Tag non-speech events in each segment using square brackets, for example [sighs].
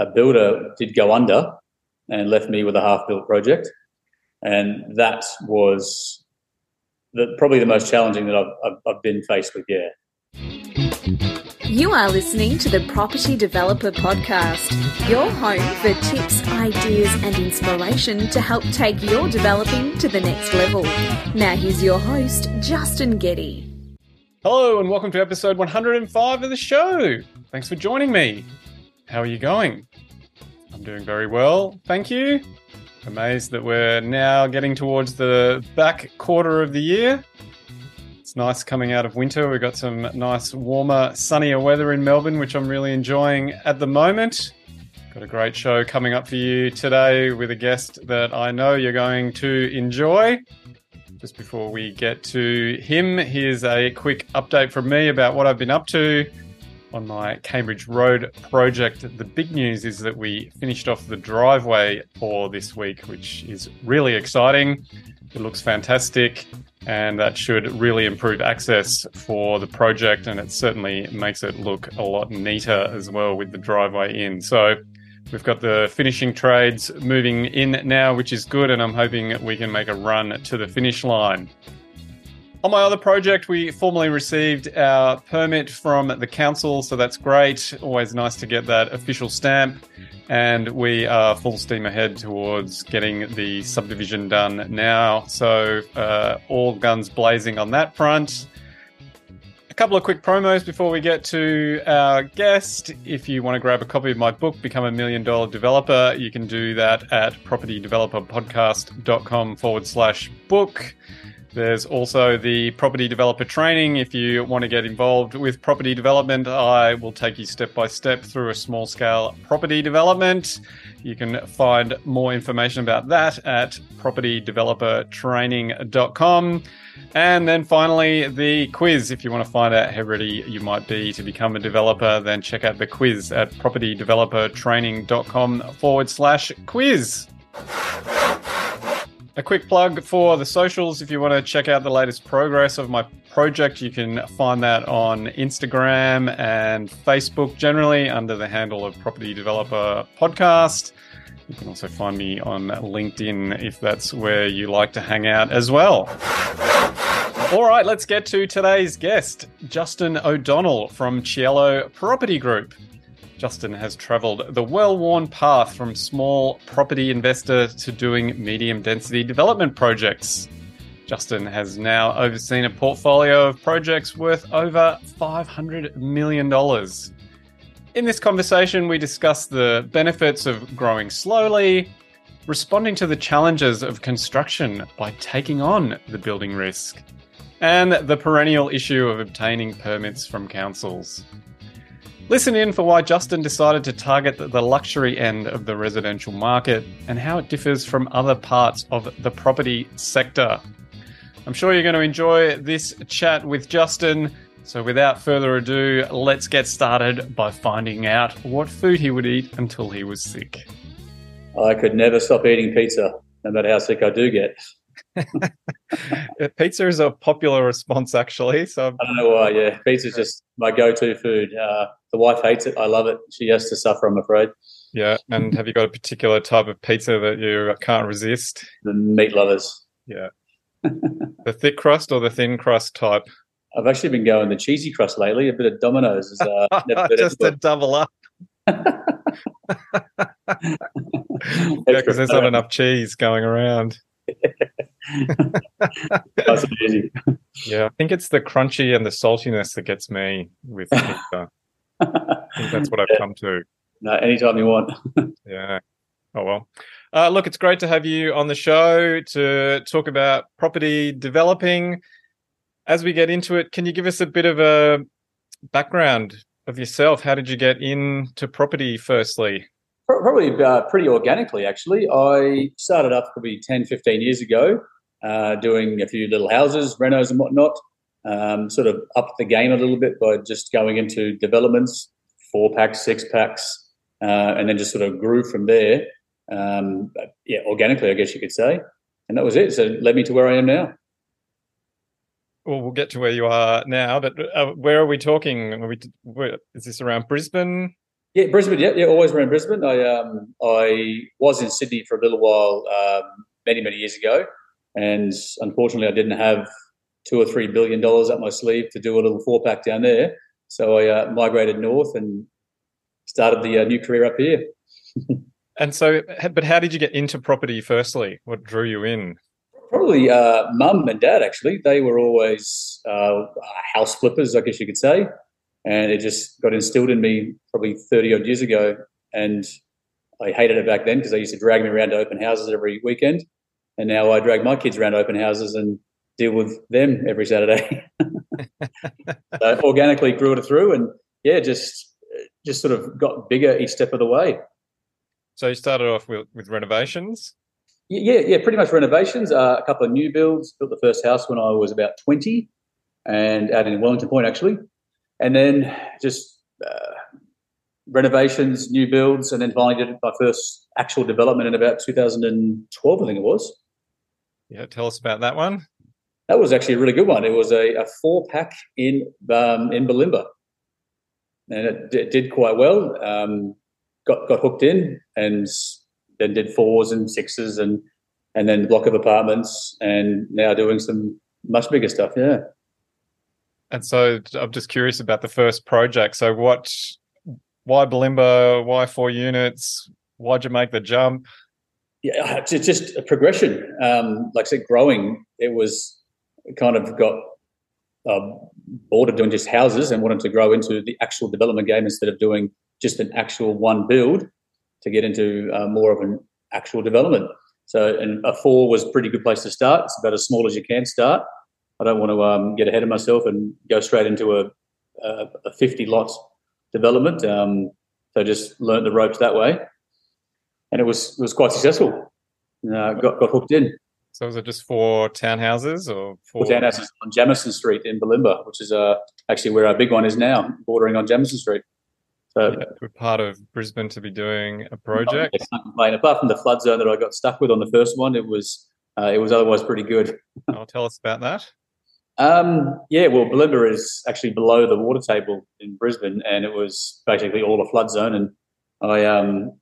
a builder did go under and left me with a half-built project, and that was the, probably the most challenging that I've, I've, I've been faced with. Yeah. You are listening to the Property Developer Podcast, your home for tips, ideas, and inspiration to help take your developing to the next level. Now, here's your host, Justin Getty. Hello, and welcome to episode 105 of the show. Thanks for joining me. How are you going? I'm doing very well, thank you. Amazed that we're now getting towards the back quarter of the year. It's nice coming out of winter. We've got some nice, warmer, sunnier weather in Melbourne, which I'm really enjoying at the moment. Got a great show coming up for you today with a guest that I know you're going to enjoy. Just before we get to him, here's a quick update from me about what I've been up to on my Cambridge Road project. The big news is that we finished off the driveway for this week, which is really exciting. It looks fantastic and that should really improve access for the project and it certainly makes it look a lot neater as well with the driveway in. So we've got the finishing trades moving in now, which is good, and I'm hoping we can make a run to the finish line. On my other project, we formally received our permit from the council, so that's great. Always nice to get that official stamp and we are full steam ahead towards getting the subdivision done now. So, uh, all guns blazing on that front. A couple of quick promos before we get to our guest. If you want to grab a copy of my book, Become a Million Dollar Developer, you can do that at propertydeveloperpodcast.com forward slash book. There's also the property developer training. If you want to get involved with property development, I will take you step by step through a small scale property development. You can find more information about that at propertydevelopertraining.com. And then finally, the quiz. If you want to find out how ready you might be to become a developer, then check out the quiz at propertydevelopertraining.com forward slash quiz. A quick plug for the socials. If you want to check out the latest progress of my project, you can find that on Instagram and Facebook generally under the handle of Property Developer Podcast. You can also find me on LinkedIn if that's where you like to hang out as well. All right, let's get to today's guest, Justin O'Donnell from Cielo Property Group. Justin has traveled the well worn path from small property investor to doing medium density development projects. Justin has now overseen a portfolio of projects worth over $500 million. In this conversation, we discuss the benefits of growing slowly, responding to the challenges of construction by taking on the building risk, and the perennial issue of obtaining permits from councils. Listen in for why Justin decided to target the luxury end of the residential market and how it differs from other parts of the property sector. I'm sure you're going to enjoy this chat with Justin. So, without further ado, let's get started by finding out what food he would eat until he was sick. I could never stop eating pizza, no matter how sick I do get. Pizza is a popular response, actually. So I don't know why. Yeah, pizza is just my go-to food. Uh, the wife hates it. I love it. She has to suffer. I'm afraid. Yeah, and have you got a particular type of pizza that you can't resist? The meat lovers. Yeah, the thick crust or the thin crust type. I've actually been going the cheesy crust lately. A bit of Domino's is uh, [laughs] just a double up. [laughs] yeah, because there's not enough cheese going around. [laughs] That's amazing. Yeah, I think it's the crunchy and the saltiness that gets me with [laughs] pizza. I think that's what I've come to. No, anytime you want. [laughs] yeah. Oh well. Uh, look, it's great to have you on the show to talk about property developing. As we get into it, can you give us a bit of a background of yourself? How did you get into property firstly? Probably uh, pretty organically, actually. I started up probably 10, 15 years ago, uh, doing a few little houses, renos, and whatnot. Um, sort of upped the game a little bit by just going into developments, four packs, six packs, uh, and then just sort of grew from there. Um, yeah, organically, I guess you could say. And that was it. So it led me to where I am now. Well, we'll get to where you are now, but uh, where are we talking? Are we, where, is this around Brisbane? Yeah, Brisbane. Yeah, yeah, always around Brisbane. I um, I was in Sydney for a little while um, many many years ago, and unfortunately, I didn't have two or three billion dollars up my sleeve to do a little four pack down there. So I uh, migrated north and started the uh, new career up here. [laughs] and so, but how did you get into property? Firstly, what drew you in? Probably uh, mum and dad. Actually, they were always uh, house flippers, I guess you could say and it just got instilled in me probably 30 odd years ago and i hated it back then because they used to drag me around to open houses every weekend and now i drag my kids around open houses and deal with them every saturday. [laughs] So organically grew it through and yeah just just sort of got bigger each step of the way. So you started off with, with renovations? Yeah yeah pretty much renovations uh, a couple of new builds. Built the first house when i was about 20 and out in wellington point actually. And then just uh, renovations, new builds, and then finally did my first actual development in about 2012, I think it was. Yeah, tell us about that one. That was actually a really good one. It was a, a four pack in um, in Bulimba, and it, it did quite well. Um, got got hooked in, and then did fours and sixes, and and then block of apartments, and now doing some much bigger stuff. Yeah. And so I'm just curious about the first project. So what, why Bulimba? Why four units? Why'd you make the jump? Yeah, it's just a progression. Um, like I said, growing. It was kind of got uh, bored of doing just houses and wanted to grow into the actual development game instead of doing just an actual one build to get into uh, more of an actual development. So, and a four was a pretty good place to start. It's about as small as you can start. I don't want to um, get ahead of myself and go straight into a, a, a 50 lot development. Um, so just learned the ropes that way, and it was it was quite successful. Uh, got got hooked in. So was it just four townhouses or for townhouses on Jamison Street in Bulimba, which is uh, actually where our big one is now, bordering on Jamison Street. So yeah, we're part of Brisbane to be doing a project. I can't complain. Apart from the flood zone that I got stuck with on the first one, it was uh, it was otherwise pretty good. I'll [laughs] tell us about that. Um, yeah, well, Bulimba is actually below the water table in Brisbane, and it was basically all a flood zone. And I, um,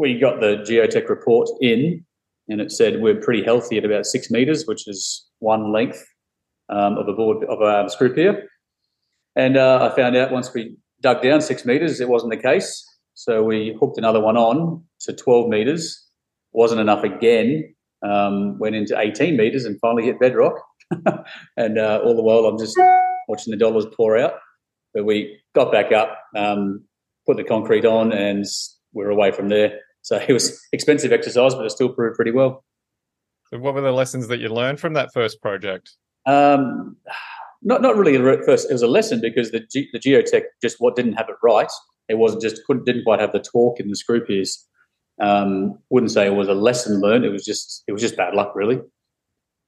we got the geotech report in, and it said we're pretty healthy at about six meters, which is one length um, of a board of a screw pier. And uh, I found out once we dug down six meters, it wasn't the case. So we hooked another one on to 12 meters. Wasn't enough again. Um, went into 18 meters and finally hit bedrock [laughs] and uh, all the while I'm just watching the dollars pour out. But we got back up, um, put the concrete on, and we're away from there. So it was expensive exercise, but it still proved pretty well. So, what were the lessons that you learned from that first project? Um, not not really first. It was a lesson because the G, the geotech just what didn't have it right. It wasn't just couldn't didn't quite have the torque in the screw piers. Um, wouldn't say it was a lesson learned. It was just it was just bad luck, really.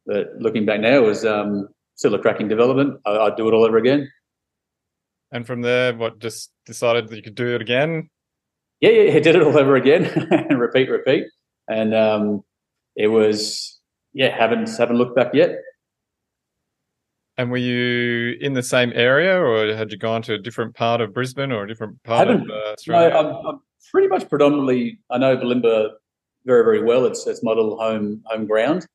But looking back now, it was um, still a cracking development. I, would do it all over again. And from there, what just decided that you could do it again? Yeah, yeah, I [laughs] did it all over again and [laughs] repeat, repeat. And um, it was, yeah, haven't haven't looked back yet. And were you in the same area, or had you gone to a different part of Brisbane or a different part of uh, Australia? No, I'm, I'm, pretty much predominantly. I know Bulimba very, very well. It's it's my little home home ground.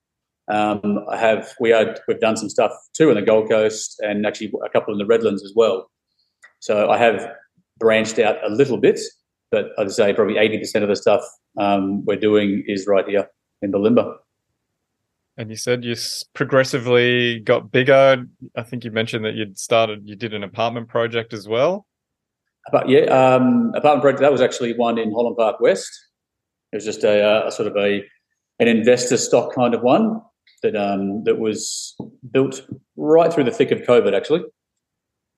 Um, I have we are we've done some stuff too in the Gold Coast and actually a couple in the Redlands as well. So I have branched out a little bit, but I'd say probably eighty percent of the stuff um, we're doing is right here in Bulimba. And you said you progressively got bigger. I think you mentioned that you'd started, you did an apartment project as well. But yeah, um, apartment project that was actually one in Holland Park West. It was just a, a sort of a an investor stock kind of one that um, that was built right through the thick of COVID. Actually,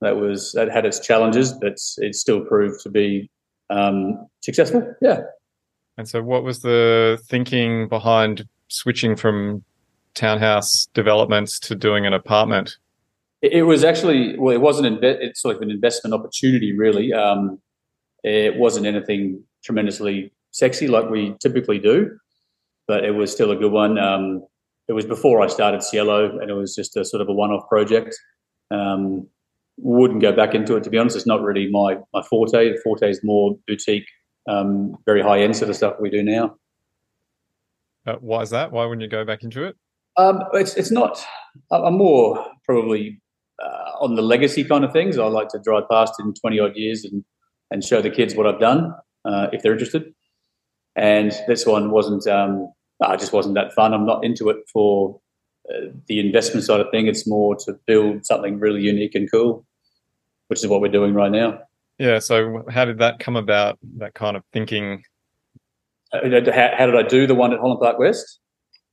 that was that had its challenges, but it still proved to be um, successful. Yeah. And so, what was the thinking behind switching from townhouse developments to doing an apartment? It, it was actually well, it wasn't inve- it's sort of an investment opportunity, really. Um, it wasn't anything tremendously sexy like we typically do, but it was still a good one. Um, it was before I started Cielo, and it was just a sort of a one-off project. Um, wouldn't go back into it. To be honest, it's not really my my forte. The forte is more boutique, um, very high end sort of stuff we do now. Uh, why is that? Why wouldn't you go back into it? Um, it's it's not. I'm more probably uh, on the legacy kind of things. I like to drive past in 20 odd years and and show the kids what I've done uh, if they're interested. And this one wasn't. Um, I just wasn't that fun. I'm not into it for uh, the investment side of thing. It's more to build something really unique and cool, which is what we're doing right now. Yeah. So how did that come about? That kind of thinking. Uh, how, how did I do the one at Holland Park West?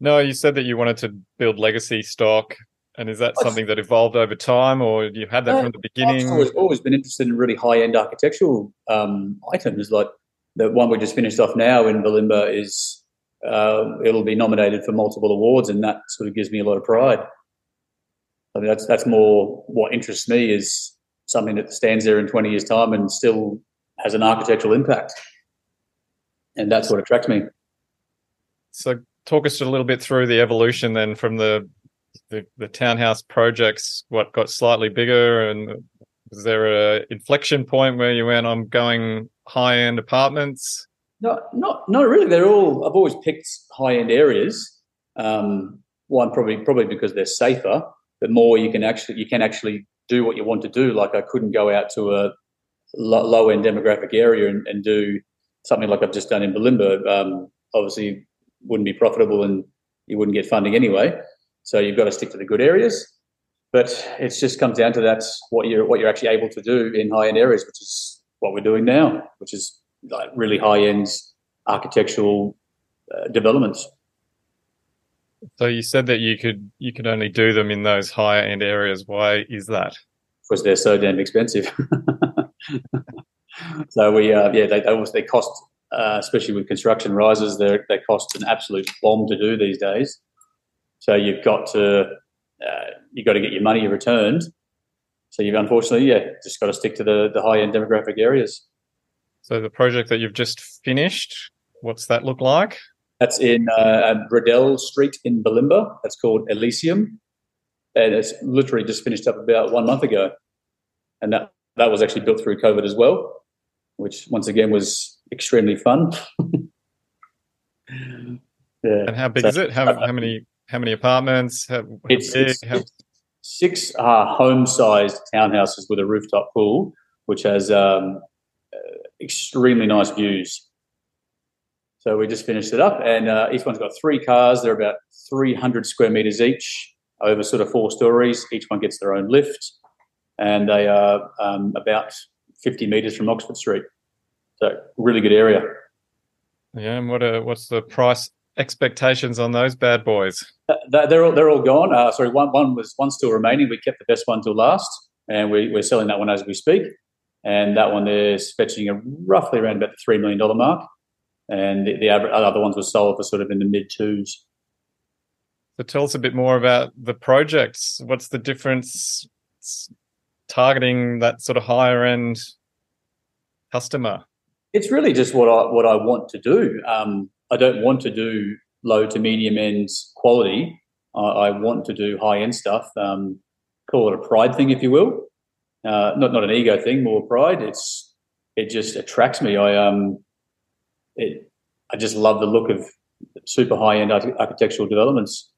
No, you said that you wanted to build legacy stock, and is that something that evolved over time, or you had that uh, from the beginning? I've always, always been interested in really high end architectural um, items. Like the one we just finished off now in Bulimba is uh, it'll be nominated for multiple awards, and that sort of gives me a lot of pride. I mean, that's that's more what interests me is something that stands there in 20 years' time and still has an architectural impact, and that's what attracts me. So, talk us a little bit through the evolution then from the the, the townhouse projects. What got slightly bigger, and was there a inflection point where you went, "I'm going high end apartments"? No, not not really. They're all. I've always picked high end areas. Um, one probably probably because they're safer, but more you can actually you can actually do what you want to do. Like I couldn't go out to a low end demographic area and, and, do something like I've just done in Bulimba. Um, obviously, wouldn't be profitable and you wouldn't get funding anyway. So you've got to stick to the good areas. But it just comes down to that's what you're what you're actually able to do in high end areas, which is what we're doing now, which is like really high end architectural uh, developments. So you said that you could you could only do them in those higher end areas. Why is that? Because they're so damn expensive. [laughs] so we uh, yeah they they, they cost uh, especially with construction rises they they cost an absolute bomb to do these days. So you've got to uh, you've got to get your money returned. So you've unfortunately yeah just got to stick to the the high end demographic areas. So the project that you've just finished, what's that look like? That's in uh, Bradell Street in Bulimba. That's called Elysium, and it's literally just finished up about one month ago. And that that was actually built through COVID as well, which once again was extremely fun. [laughs] yeah. And how big so, is it? How, how many how many apartments? How, it's, big, it's, how... six uh, home-sized townhouses with a rooftop pool, which has um, extremely nice views. So we just finished it up, and uh, each one's got three cars. They're about 300 square meters each, over sort of four stories. Each one gets their own lift, and they are um, about 50 meters from Oxford Street. So really good area. Yeah, and what are, what's the price expectations on those bad boys? Uh, they're all they're all gone. Uh, sorry, one one was one still remaining. We kept the best one till last, and we, we're selling that one as we speak and that one there is fetching a roughly around about the three million dollar mark, and the, the other ones were sold for sort of in the mid twos. So tell us a bit more about the projects. What's the difference targeting that sort of higher end customer? It's really just what I what I want to do. Um, I don't want to do low to medium end quality. I, I want to do high end stuff. Um, call it a pride thing, if you will uh, not not an ego thing, more pride. It's it just attracts me. I um, it I just love the look of super high end architectural developments.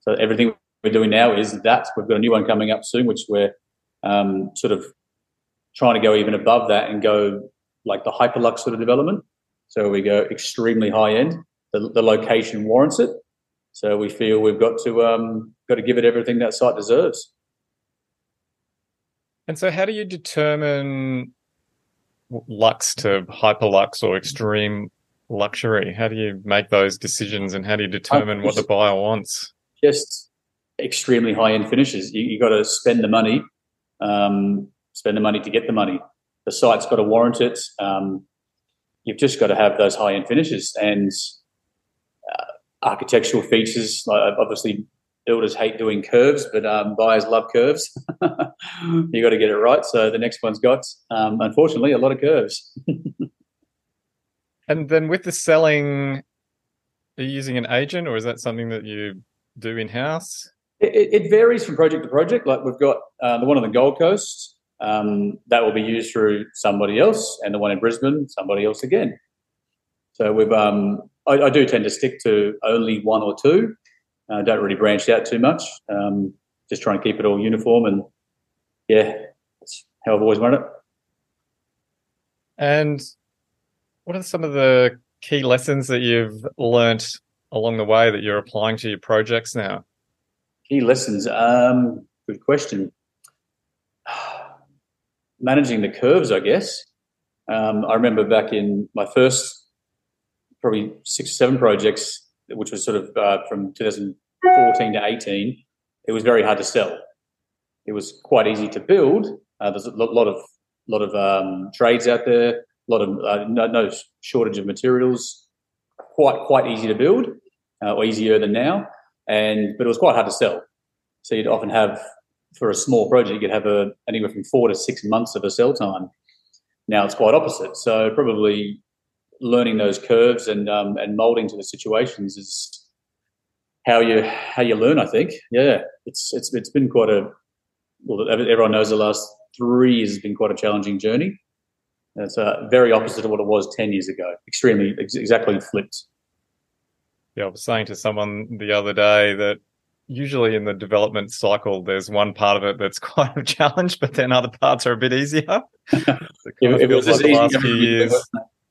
So everything we're doing now is that. We've got a new one coming up soon, which we're um, sort of trying to go even above that and go like the hyperlux sort of development. So we go extremely high end. The, the location warrants it. So we feel we've got to um, got to give it everything that site deserves. And so, how do you determine lux to hyperlux or extreme luxury? How do you make those decisions, and how do you determine what the buyer wants? Just extremely high end finishes. You, you got to spend the money, um, spend the money to get the money. The site's got to warrant it. Um, you've just got to have those high end finishes and uh, architectural features. Like obviously, builders hate doing curves, but um, buyers love curves. [laughs] you got to get it right. So the next one's got, um, unfortunately, a lot of curves. and then with the selling, are you using an agent, or is that something that you do in house? It, it, varies from project to project. Like we've got uh, the one on the Gold Coast. um, that will be used through somebody else, and the one in Brisbane, somebody else again. So we've, um, I, I, do tend to stick to only one or two. Uh, don't really branch out too much. Um, just trying to keep it all uniform, and yeah, that's how I've always run it. And what are some of the key lessons that you've learnt along the way that you're applying to your projects now? Key lessons. Um, good question. [sighs] Managing the curves, I guess. Um, I remember back in my first, probably six or seven projects, which was sort of uh, from 2014 to 18. It was very hard to sell. It was quite easy to build. Uh, there's a lot of lot of um, trades out there, a lot of uh, no, no, shortage of materials. Quite quite easy to build, uh, or easier than now, and but it was quite hard to sell. So you'd often have for a small project, you'd have a anywhere from four to six months of a sell time. Now it's quite opposite. So probably learning those curves and um, and molding to the situations is how you how you learn. I think, yeah, it's it's it's been quite a well. Everyone knows the last three years has been quite a challenging journey. It's uh, very opposite to what it was ten years ago. Extremely ex- exactly flipped. Yeah, I was saying to someone the other day that usually in the development cycle, there's one part of it that's [laughs] quite a challenge, but then other parts are a bit easier. [laughs] if, it was like the last few years,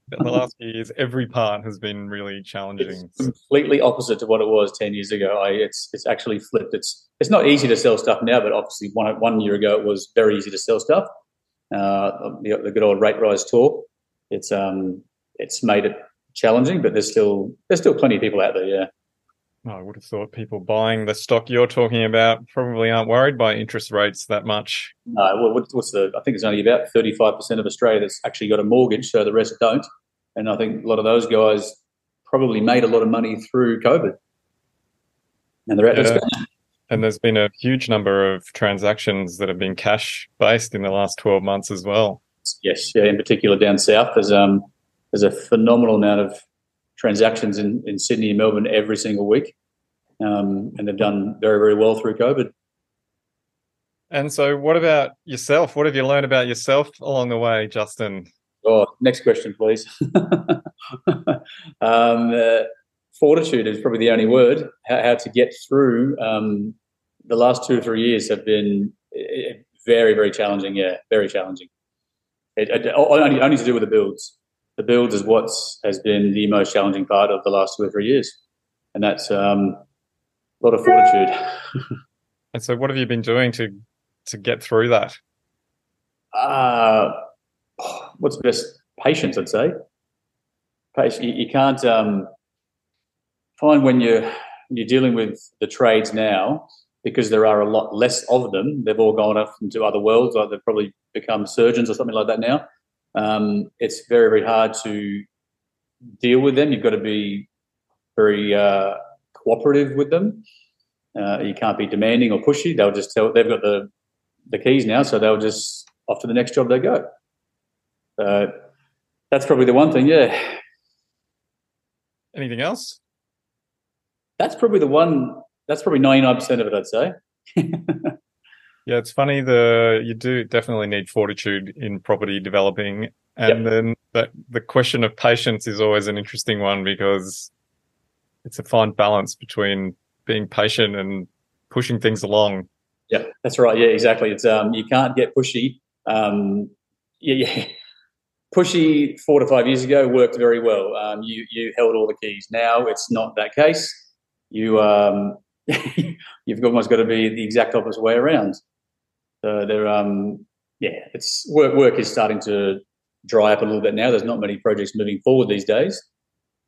the last few years, every part has been really challenging. It's completely opposite to what it was ten years ago. I, it's it's actually flipped. It's it's not easy to sell stuff now, but obviously one one year ago it was very easy to sell stuff. Uh, the, the good old rate rise talk. It's um it's made it challenging, but there's still there's still plenty of people out there. Yeah. I would have thought people buying the stock you're talking about probably aren't worried by interest rates that much. No, what's the? I think it's only about 35% of Australia that's actually got a mortgage, so the rest don't. And I think a lot of those guys probably made a lot of money through COVID, and they're yeah. And there's been a huge number of transactions that have been cash based in the last 12 months as well. Yes, yeah. In particular, down south, there's um there's a phenomenal amount of transactions in, in Sydney and Melbourne every single week. Um, and they've done very, very well through COVID. And so, what about yourself? What have you learned about yourself along the way, Justin? Oh, next question, please. [laughs] um, uh, fortitude is probably the only word. How, how to get through um, the last two or three years have been eh, very, very challenging. Yeah, very challenging. It, it, only, only to do with the builds the build is what has been the most challenging part of the last two or three years, and that's um, lot of fortitude. [laughs] and so, what have you been doing to to get through that? Uh, what's best? Patience, I'd say. Patience. You, you can't um, find when you're you're dealing with the trades now because there are a lot less of them. They've all gone off into other worlds, like they've probably become surgeons or something like that now um, it's very very hard to deal with them. You've got to be very uh, cooperative with them. Uh, you can't be demanding or pushy. They'll just tell they've got the the keys now, so they'll just off to the next job they go. So that's probably the one thing. Yeah. Anything else? That's probably the one. That's probably ninety nine percent of it. I'd say. [laughs] Yeah, it's funny. The you do definitely need fortitude in property developing, and yep. then the the question of patience is always an interesting one because it's a fine balance between being patient and pushing things along. Yeah, that's right. Yeah, exactly. It's um, you can't get pushy. Um, yeah, yeah. Pushy four to five years ago worked very well. Um, you you held all the keys. Now it's not that case. You um, [laughs] you've almost got to be the exact opposite way around. So they're um, yeah, it's work work is starting to dry up a little bit now. There's not many projects moving forward these days.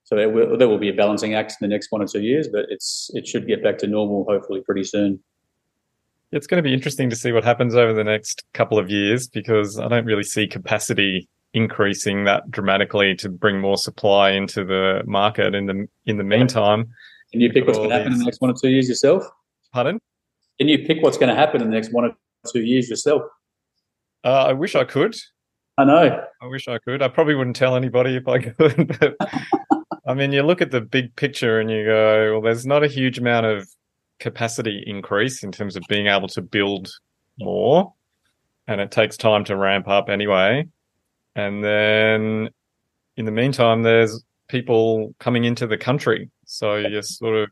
So there will, there will be a balancing act in the next one or two years, but it's it should get back to normal hopefully pretty soon. It's going to be interesting to see what happens over the next couple of years because I don't really see capacity increasing that dramatically to bring more supply into the market. In the in the meantime, can you pick what's going to happen these... in the next one or two years yourself? Pardon? Can you pick what's going to happen in the next one or two years yourself? Uh, I wish I could. I know. I wish I could. I probably wouldn't tell anybody if I [laughs] could. But I mean, you look at the big picture and you go, well, there's not a huge amount of capacity increase in terms of being able to build more. and it takes time to ramp up anyway. And then in the meantime, there's people coming into the country. So you're sort of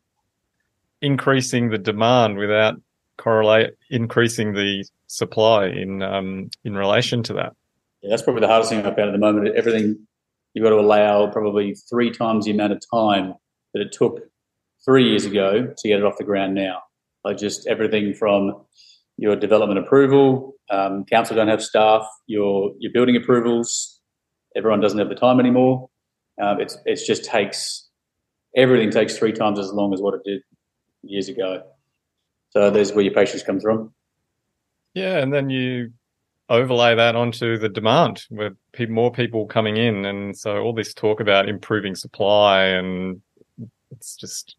increasing the demand without correlate increasing the supply in um, in relation to that. Yeah, that's probably the hardest thing I've found at the moment. Everything you've got to allow probably three times the amount of time that it took three years ago to get it off the ground now. Like just everything from your development approval, um, council don't have staff, your your building approvals, everyone doesn't have the time anymore. Um, it's it just takes everything takes three times as long as what it did years ago. So there's where your patience comes from. Yeah, and then you overlay that onto the demand with more people coming in, and so all this talk about improving supply, and it's just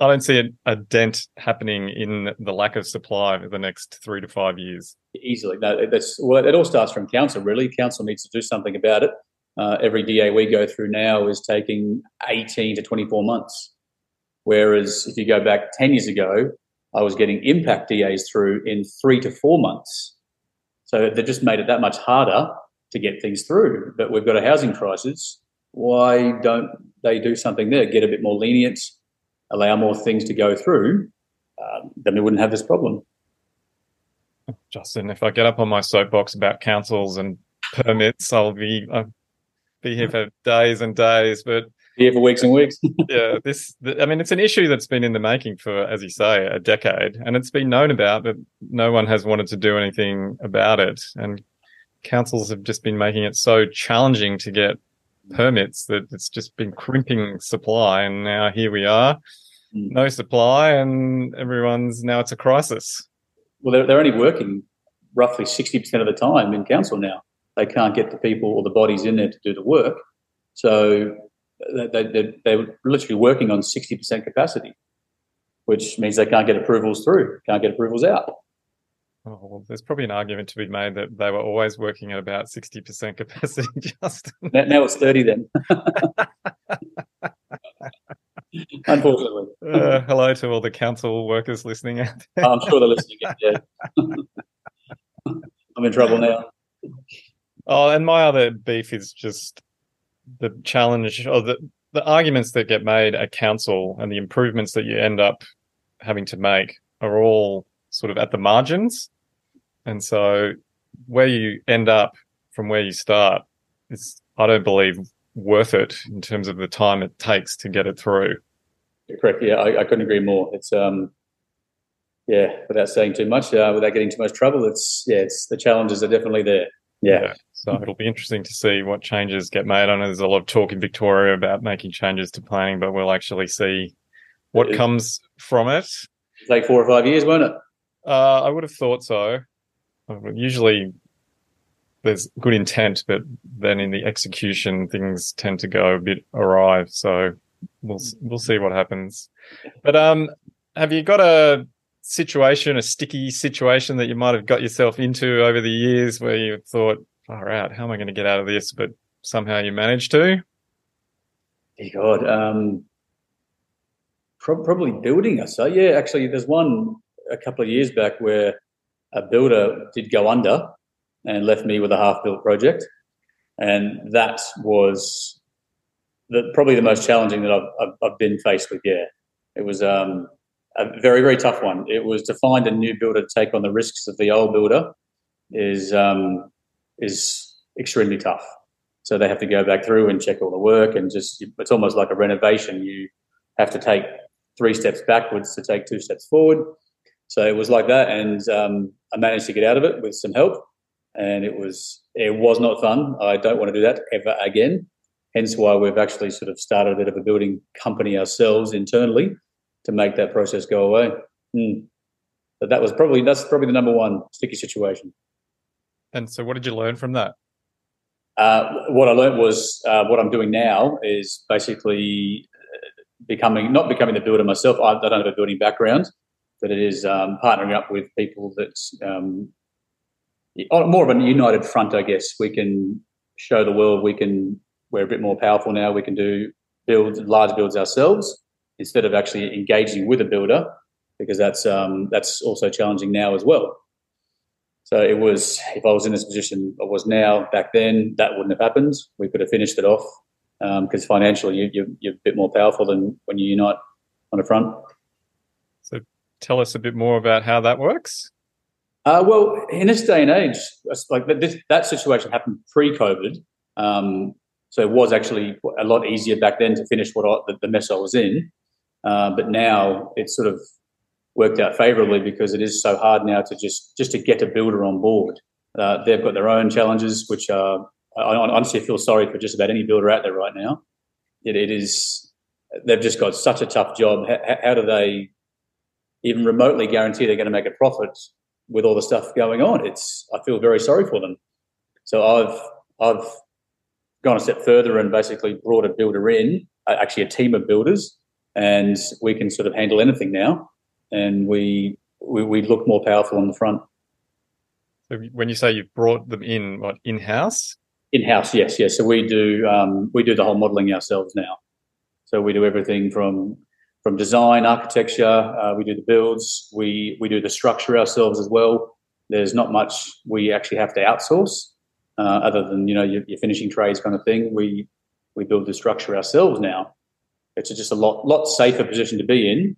I don't see a, a, dent happening in the lack of supply for the next three to five years. Easily, no. That's well. It all starts from council. Really, council needs to do something about it. Uh, every DA we go through now is taking eighteen to twenty-four months, whereas if you go back ten years ago, I was getting impact DAs through in three to four months. So they just made it that much harder to get things through. But we've got a housing crisis. Why don't they do something there? Get a bit more lenient, allow more things to go through. Um, then we wouldn't have this problem. Justin, if I get up on my soapbox about councils and permits, I'll be I'll be here for days and days. But here for weeks and weeks. [laughs] yeah, this, I mean, it's an issue that's been in the making for, as you say, a decade, and it's been known about, but no one has wanted to do anything about it. And councils have just been making it so challenging to get permits that it's just been crimping supply. And now here we are, mm. no supply, and everyone's now it's a crisis. Well, they're, they're only working roughly 60% of the time in council now. They can't get the people or the bodies in there to do the work. So they, they, they're literally working on 60% capacity, which means they can't get approvals through, can't get approvals out. Oh, well, there's probably an argument to be made that they were always working at about 60% capacity, [laughs] Justin. Now, it's 30 then. [laughs] Unfortunately. Uh, hello to all the council workers listening out there. I'm sure they're listening. Yeah. [laughs] I'm in trouble now. Oh, and my other beef is just the challenge or the the arguments that get made at council and the improvements that you end up having to make are all sort of at the margins. And so where you end up from where you start is, I don't believe, worth it in terms of the time it takes to get it through. Correct. Yeah, I, I couldn't agree more. It's um, yeah, without saying too much, uh, without getting too much trouble, it's yeah, it's the challenges are definitely there. Yeah. yeah. So it'll be interesting to see what changes get made. I know there's a lot of talk in Victoria about making changes to planning, but we'll actually see what it comes from it. Take four or five years, won't it? Uh, I would have thought so. Usually there's good intent, but then in the execution, things tend to go a bit awry. So we'll we'll see what happens. But um, have you got a situation, a sticky situation that you might have got yourself into over the years where you thought, far out, how am I going to get out of this? But somehow you managed to? God, um, pro- probably building us. So yeah, actually, there's one a couple of years back where a builder did go under and left me with a half-built project, and that was the, probably the most challenging that I've, I've, I've been faced with. Yeah, it was um, a very very tough one. It was to find a new builder to take on the risks of the old builder is um, is extremely tough. So they have to go back through and check all the work and just it's almost like a renovation. You have to take three steps backwards to take two steps forward. So it was like that, and um, I managed to get out of it with some help. And it was it was not fun. I don't want to do that ever again. Hence why we've actually sort of started a bit of a building company ourselves internally to make that process go away. Mm. But that was probably that's probably the number one sticky situation. And so, what did you learn from that? Uh, what I learned was uh, what I'm doing now is basically uh, becoming not becoming the builder myself. I, don't have a building background, but it is um, partnering up with people that's um, more of a united front. I guess we can show the world we can we're a bit more powerful now. We can do build large builds ourselves instead of actually engaging with a builder because that's um, that's also challenging now as well. So it was, if I was in this position I was now back then, that wouldn't have happened. We could have finished it off because um, financially you, you, you're a bit more powerful than when you unite on the front. So tell us a bit more about how that works. Uh, well, in this day and age, like this, that situation happened pre-COVID, um, so it was actually a lot easier back then to finish what I, the, the, mess I was in. Uh, but now it's sort of worked out favourably because it is so hard now to just just to get a builder on board. Uh, they've got their own challenges, which are I honestly feel sorry for just about any builder out there right now. it, it is they've just got such a tough job. How, how do they even remotely guarantee they're going to make a profit with all the stuff going on? It's I feel very sorry for them. So I've I've gone a step further and basically brought a builder in, actually a team of builders, and we can sort of handle anything now, and we we, we look more powerful on the front. So when you say you've brought them in, what in house? In house, yes, yes. So we do um, we do the whole modelling ourselves now. So we do everything from from design, architecture. Uh, we do the builds. We we do the structure ourselves as well. There's not much we actually have to outsource, uh, other than you know your, your, finishing trades kind of thing. We we build the structure ourselves now. It's just a lot lot safer position to be in,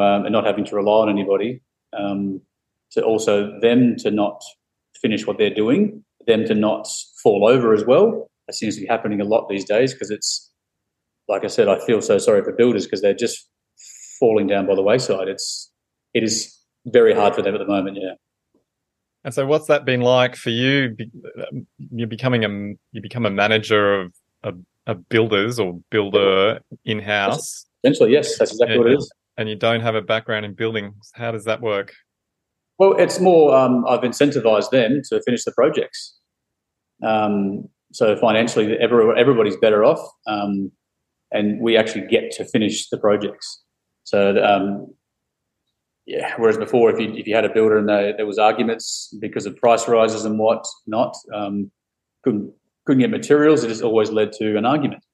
um, and not having to rely on anybody. Um, to also them to not finish what they're doing, them to not fall over as well. That seems to be happening a lot these days because it's like I said, I feel so sorry for builders because they're just falling down by the wayside. It's it is very hard for them at the moment. Yeah. And so, what's that been like for you? You're becoming a you become a manager of a, a builders or builder in house. Essentially, yes, that's exactly what it is. And you don't have a background in building. How does that work? Well, it's more. Um, I've incentivized them to finish the projects. Um, so financially, every, everybody's better off, um, and we actually get to finish the projects. So um, yeah, whereas before, if you if you had a builder and they, there was arguments because of price rises and what not, um, couldn't couldn't get materials, it just always led to an argument.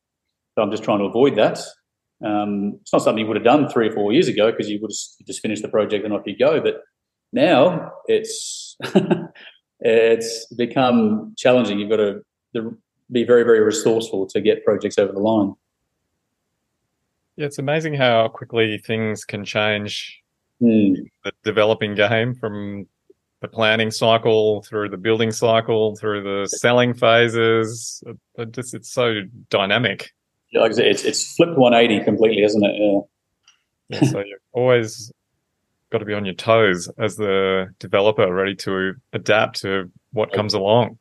So I'm just trying to avoid that. Um, it's not something you would have done three or four years ago because you would have just finished the project and off you go. But now it's [laughs] it's become challenging. You've got to be very very resourceful to get projects over the line. Yeah, it's amazing how quickly things can change mm. the developing game from the planning cycle through the building cycle through the selling phases. It just it's so dynamic. Yeah, it's it's flipped 180 completely, isn't it? Yeah. yeah so you've always got to be on your toes as the developer, ready to adapt to what comes along.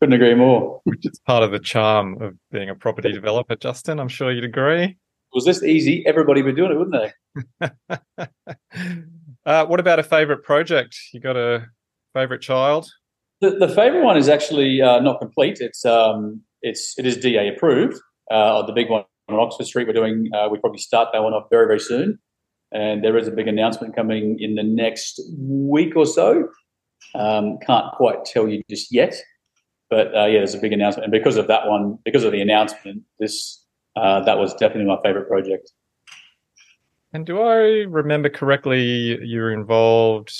Couldn't agree more. Which is part of the charm of being a property developer, Justin. I'm sure you'd agree was this easy, everybody would be doing it, wouldn't they? [laughs] uh, what about a favorite project? You got a favorite child? The, the favorite one is actually uh, not complete. It's um, it's it is DA approved. Uh, the big one on Oxford Street, we're doing. Uh, we probably start that one off very very soon, and there is a big announcement coming in the next week or so. Um, can't quite tell you just yet, but uh, yeah, there's a big announcement, and because of that one, because of the announcement, this uh, that was definitely my favorite project. And do I remember correctly? You were involved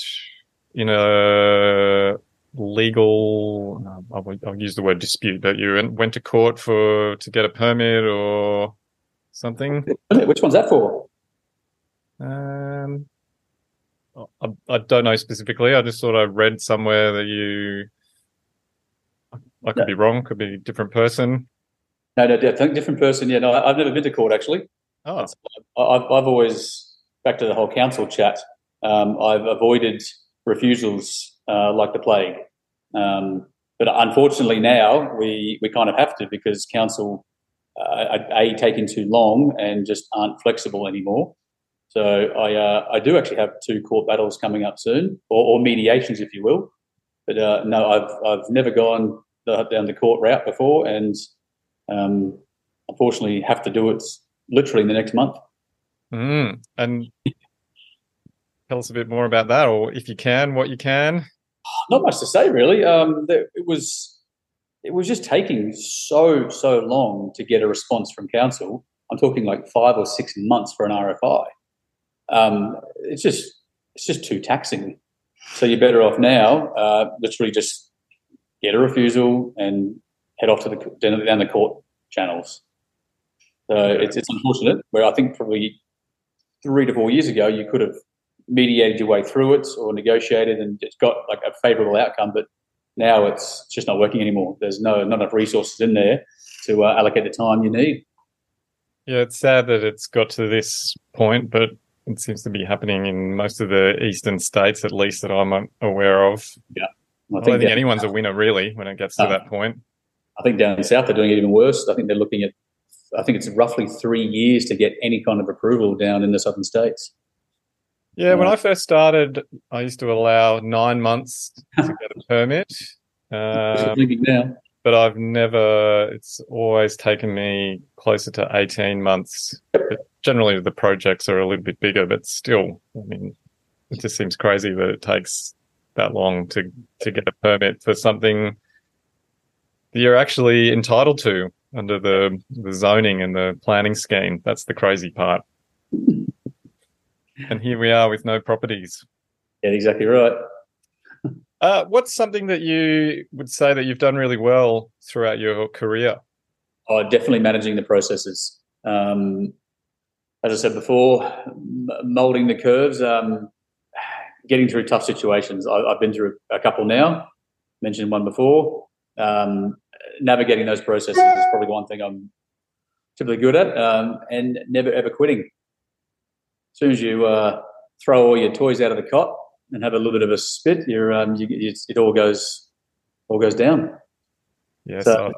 in a legal. I'll, I'll, use the word dispute, but you went to court for to get a permit or something. Which one's that for? Um, I, I don't know specifically. I just thought I read somewhere that you. I could no. be wrong. Could be a different person. No, no, different person. Yeah, no, I've never been to court actually. Oh, I've, I've always back to the whole council chat. Um, I've avoided refusals uh, like the plague, um, but unfortunately now we we kind of have to because council uh, a taking too long and just aren't flexible anymore. So I uh, I do actually have two court battles coming up soon, or, or mediations, if you will. But uh, no, I've I've never gone the, down the court route before, and um, unfortunately have to do it literally in the next month. Mm. And [laughs] tell us a bit more about that, or if you can, what you can. Not much to say, really. Um, it was it was just taking so so long to get a response from council. I'm talking like five or six months for an RFI. Um, it's just it's just too taxing. So you're better off now, uh, literally just get a refusal and head off to the down the court channels. So it's, it's unfortunate. Where I think probably three to four years ago, you could have mediated your way through it or negotiated and it's got like a favourable outcome. But now it's just not working anymore. There's no not enough resources in there to uh, allocate the time you need. Yeah, it's sad that it's got to this point, but it seems to be happening in most of the eastern states, at least that I'm aware of. Yeah, I, I don't think anyone's a winner really when it gets to uh, that point. I think down south they're doing it even worse. I think they're looking at, I think it's roughly three years to get any kind of approval down in the southern states. Yeah, when I first started, I used to allow nine months [laughs] to get a permit. Um, now. But I've never, it's always taken me closer to 18 months. But generally, the projects are a little bit bigger, but still, I mean, it just seems crazy that it takes that long to, to get a permit for something that you're actually entitled to under the, the zoning and the planning scheme. That's the crazy part [laughs] and here we are with no properties. Yeah, exactly right. Uh, what's something that you would say that you've done really well throughout your career? Oh, definitely managing the processes. Um, as I said before, molding the curves, um, getting through tough situations. I, have been through a couple now. Mentioned one before. Um, navigating those processes is probably one thing I'm typically good at, um, and never ever quitting as soon as you uh, throw all your toys out of the cot and have a little bit of a spit, you're, um, you, it all goes all goes down. Yes, so,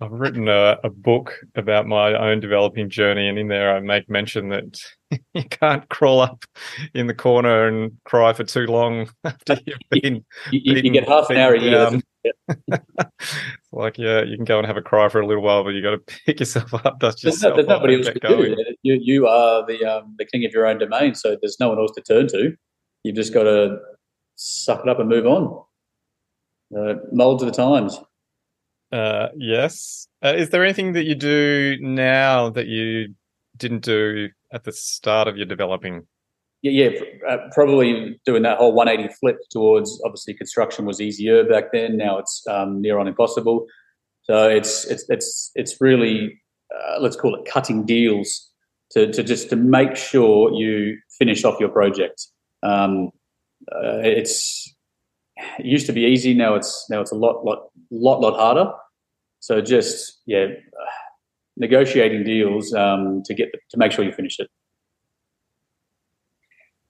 I've, written a, a, book about my own developing journey, and in there I make mention that [laughs] you can't crawl up in the corner and cry for too long [laughs] after [laughs] you've been. you, you, you get half an hour a year. [laughs] like, yeah, you can go and have a cry for a little while, but you got to [laughs] pick yourself up. That's just there's, there's nobody else to do. You, you are the um, the king of your own domain, so there's no one else to turn to. You've just got to suck it up and move on. Uh, mold to the times. Uh, yes. Uh, is there anything that you do now that you didn't do at the start of your developing? Yeah, uh, probably doing that whole 180 flip towards obviously construction was easier back then. Now it's um, near on impossible. So it's it's it's it's really uh, let's call it cutting deals to to just to make sure you finish off your project. Um, uh, it's it used to be easy. Now it's now it's a lot lot lot lot harder. So just yeah, negotiating deals um, to get the, to make sure you finish it.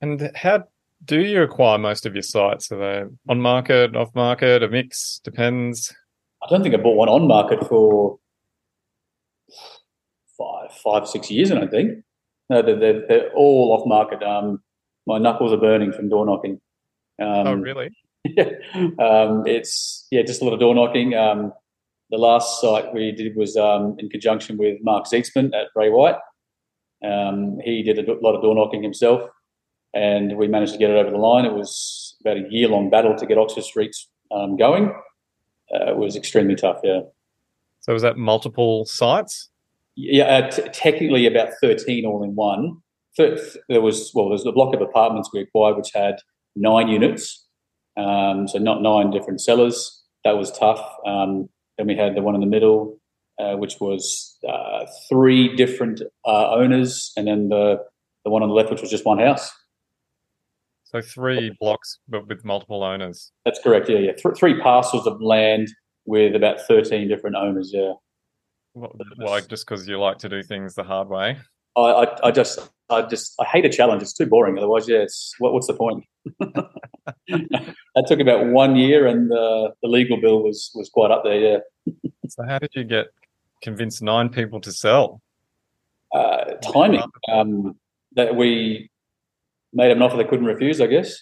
And how do you acquire most of your sites? Are they on market, off market, a mix? Depends. I don't think I bought one on market for five, five, six years. I don't think. No, they're, they're, they're all off market. Um, my knuckles are burning from door knocking. Um, oh, really? [laughs] Yeah. Um, it's yeah, just a lot of door knocking. Um, the last site we did was um, in conjunction with Mark Zeitsman at Ray White. Um, he did a lot of door knocking himself and we managed to get it over the line. It was about a year long battle to get Oxford Streets um, going. Uh, it was extremely tough, yeah. So was that multiple sites? Yeah, uh, t- technically about 13 all in one. There was, well, there's a block of apartments we acquired which had nine units, um, so not nine different sellers. That was tough. Um, then we had the one in the middle, uh, which was uh, three different uh, owners, and then the, the one on the left, which was just one house. So three blocks, but with multiple owners. That's correct. Yeah, yeah. Th- three parcels of land with about thirteen different owners. Yeah. Well, like just because you like to do things the hard way. I, I, I, just, I just, I hate a challenge. It's too boring. Otherwise, yeah, it's what, what's the point? [laughs] that took about one year, and the the legal bill was was quite up there. Yeah. so, how did you get convince nine people to sell? Uh, timing. Um, that we made them an offer they couldn't refuse, I guess.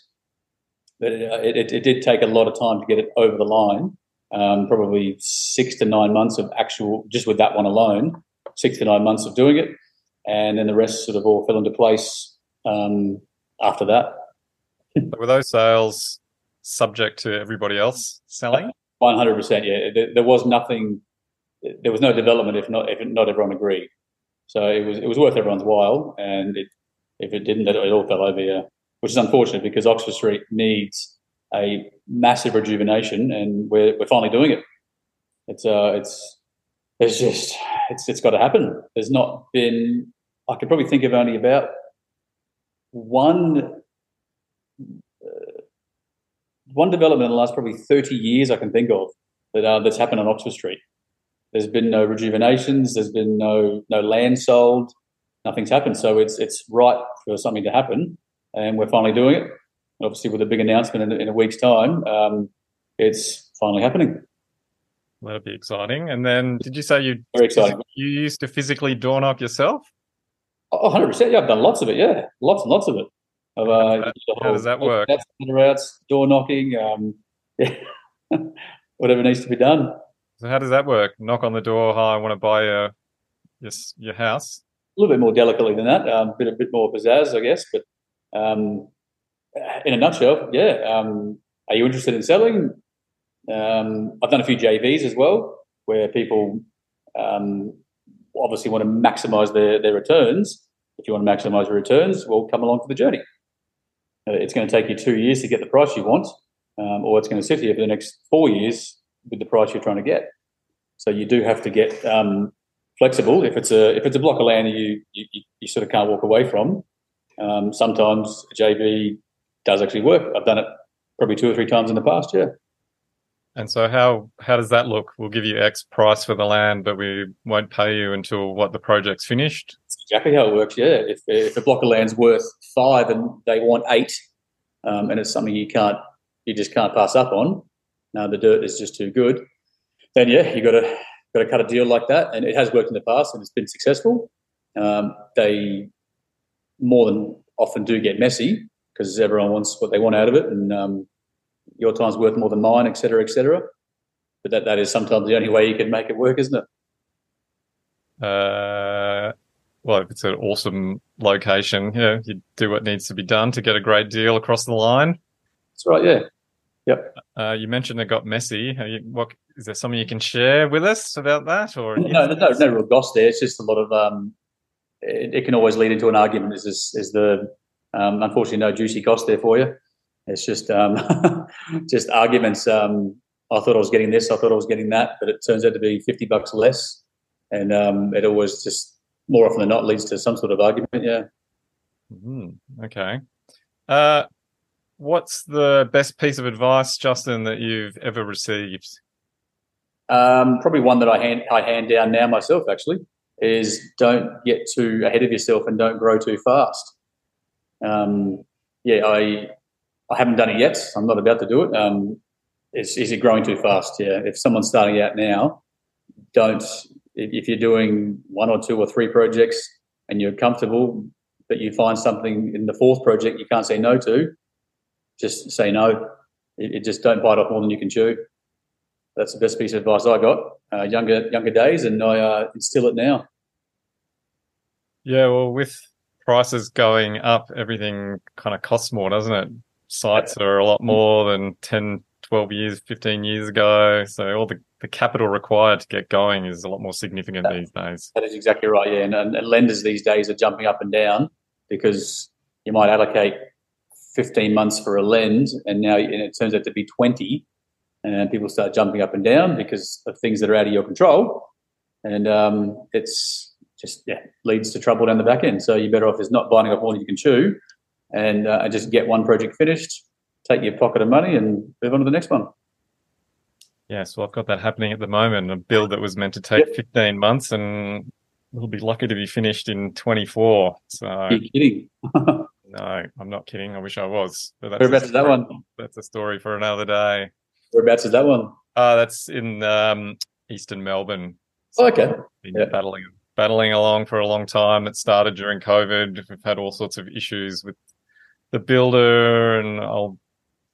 But it, it, it, did take a lot of time to get it over the line. Um, probably six to nine months of actual, just with that one alone, six to nine months of doing it, and then the rest sort of all fell into place um, after that. [laughs] were those sales subject to everybody else selling? One hundred percent. Yeah, there, there, was nothing. There was no development if not if not everyone agreed. So it was it was worth everyone's while, and it if it didn't, it all fell over. Yeah, which is unfortunate because Oxford Street needs a massive rejuvenation, and we're we're finally doing it. It's uh, it's it's just it's it's got to happen. There's not been. I could probably think of only about one uh, one development in the last probably 30 years I can think of that uh, that's happened on Oxford Street. There's been no rejuvenations. There's been no no land sold. Nothing's happened. So it's it's right for something to happen, and we're finally doing it. Obviously, with a big announcement in, in a week's time, um, it's finally happening. That'd be exciting. And then, did you say you very exciting? You used to physically door knock yourself? Oh, 100 percent. Yeah, I've done lots of it. Yeah, lots and lots of it. Of, uh, how, does that work? Routes, door knocking, um, yeah, [laughs] whatever needs to be done. So how does that work? Knock on the door. Hi, I want to buy your your, your house. A little bit more delicately than that. Um, bit a bit more pizzazz, I guess. But um, in a nutshell, yeah. Um, are you interested in selling? Um, I've done a few JVs as well, where people um, obviously want to maximise their their returns. If you want to maximise your returns, well, come along for the journey. Uh, it's going to take you two years to get the price you want, um, or it's going to sit here for the next four years with the price you're trying to get. So you do have to get um, flexible. If it's a if it's a block of land you you, you sort of can't walk away from, um, sometimes a JV does actually work. I've done it probably two or three times in the past. Yeah. And so how how does that look? We'll give you X price for the land, but we won't pay you until what the project's finished. That's exactly how it works. Yeah. If if a block of land's worth five and they want eight, um, and it's something you can't you just can't pass up on, now the dirt is just too good, then yeah, you got to got to cut a deal like that, and it has worked in the past and it's been successful. Um, they more than often do get messy because everyone wants what they want out of it, and um, your time's worth more than mine, etc., etc. But that that is sometimes the only way you can make it work, isn't it? Uh, well, if it's an awesome location, yeah, you do what needs to be done to get a great deal across the line. That's right. Yeah. Yep. Uh, you mentioned it got messy. You, what is there something you can share with us about that? Or no, no, no, no real goss there. It's just a lot of. Um, it, it, can always lead into an argument. Is is, is the um, unfortunately no juicy goss there for you? It's just um, [laughs] just arguments. Um, I thought I was getting this. I thought I was getting that, but it turns out to be fifty bucks less, and um, it always just more often than not leads to some sort of argument. Yeah. Mm-hmm. Okay. Uh, what's the best piece of advice, Justin, that you've ever received? Um, probably one that I hand I hand down now myself. Actually, is don't get too ahead of yourself and don't grow too fast. Um, yeah, I I haven't done it yet. I'm not about to do it. Um, is, is it growing too fast? Yeah. If someone's starting out now, don't. If you're doing one or two or three projects and you're comfortable, but you find something in the fourth project you can't say no to, just say no. It, it just don't bite off more than you can chew. That's the best piece of advice I got uh, younger younger days, and I uh, instill it now. Yeah, well, with prices going up, everything kind of costs more, doesn't it? Sites are a lot more than 10, 12 years, 15 years ago. So all the, the capital required to get going is a lot more significant that, these days. That is exactly right. Yeah. And, and, lenders these days are jumping up and down because you might allocate 15 months for a lend and now and it turns out to be 20 and people start jumping up and down because of things that are out of your control. And um, it's just yeah leads to trouble down the back end. So you're better off is not binding off more than you can chew, and uh, just get one project finished, take your pocket of money, and move on to the next one. Yeah, so I've got that happening at the moment. A build that was meant to take yep. 15 months, and we'll be lucky to be finished in 24. So Are you kidding? [laughs] no, I'm not kidding. I wish I was. But that's Whereabouts is that one? That's a story for another day. Whereabouts is that one? Uh, that's in um, Eastern Melbourne. So oh, okay. Been yeah. battling battling along for a long time. It started during COVID. We've had all sorts of issues with the builder, and I'll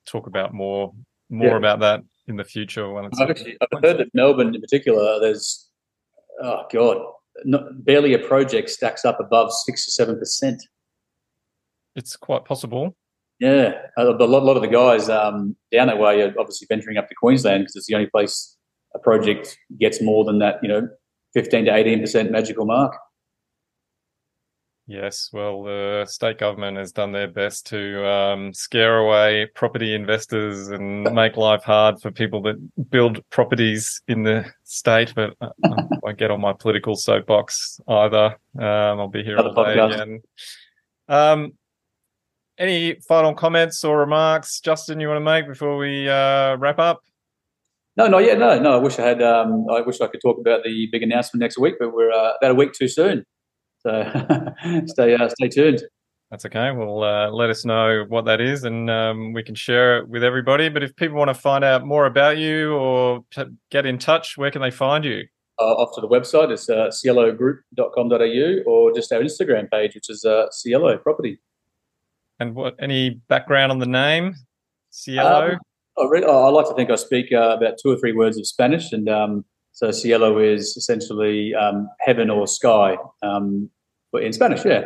talk about more more yeah. about that in the future. When it's I've, actually, I've heard that Melbourne, in particular, there's oh god, not, barely a project stacks up above six or seven percent. It's quite possible. Yeah, a lot, a lot of the guys um, down that way are obviously venturing up to Queensland because it's the only place a project gets more than that, you know, 15 to 18% magical mark. Yes, well, the state government has done their best to um, scare away property investors and [laughs] make life hard for people that build properties in the state. But uh, I [laughs] won't get on my political soapbox either. Um, I'll be here all day again. Um, any final comments or remarks, Justin, you want to make before we uh, wrap up? No, not yet. No, no. I wish I had. Um, I wish I could talk about the big announcement next week, but we're uh, about a week too soon. So [laughs] stay uh, stay tuned. That's okay. Well, uh, let us know what that is, and um, we can share it with everybody. But if people want to find out more about you or get in touch, where can they find you? Uh, off to the website, it's uh, cielogroup.com.au, or just our Instagram page, which is uh, Cielo Property. And what? Any background on the name, Cielo? Um, I, read, I, like to think I speak uh, about two or three words of Spanish, and um, so cielo is essentially um, heaven or sky, um, but in Spanish, yeah.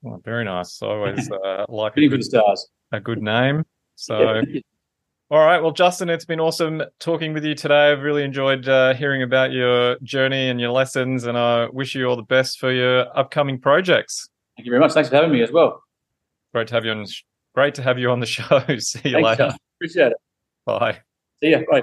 Well, very nice. I always [laughs] uh, like a good, stars. a good name. So, yeah. all right. Well, Justin, it's been awesome talking with you today. I've really enjoyed uh, hearing about your journey and your lessons, and I wish you all the best for your upcoming projects. Thank you very much. Thanks for having me as well. Great to have you on. Great to have you on the [laughs] show. See you Thanks, later. John. Appreciate it. Bye. See ya. Bye.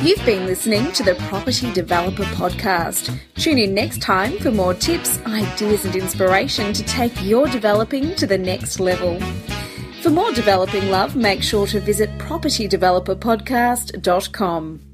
You've been listening to the Property Developer Podcast. Tune in next time for more tips, ideas, and inspiration to take your developing to the next level. For more developing love, make sure to visit propertydeveloperpodcast.com.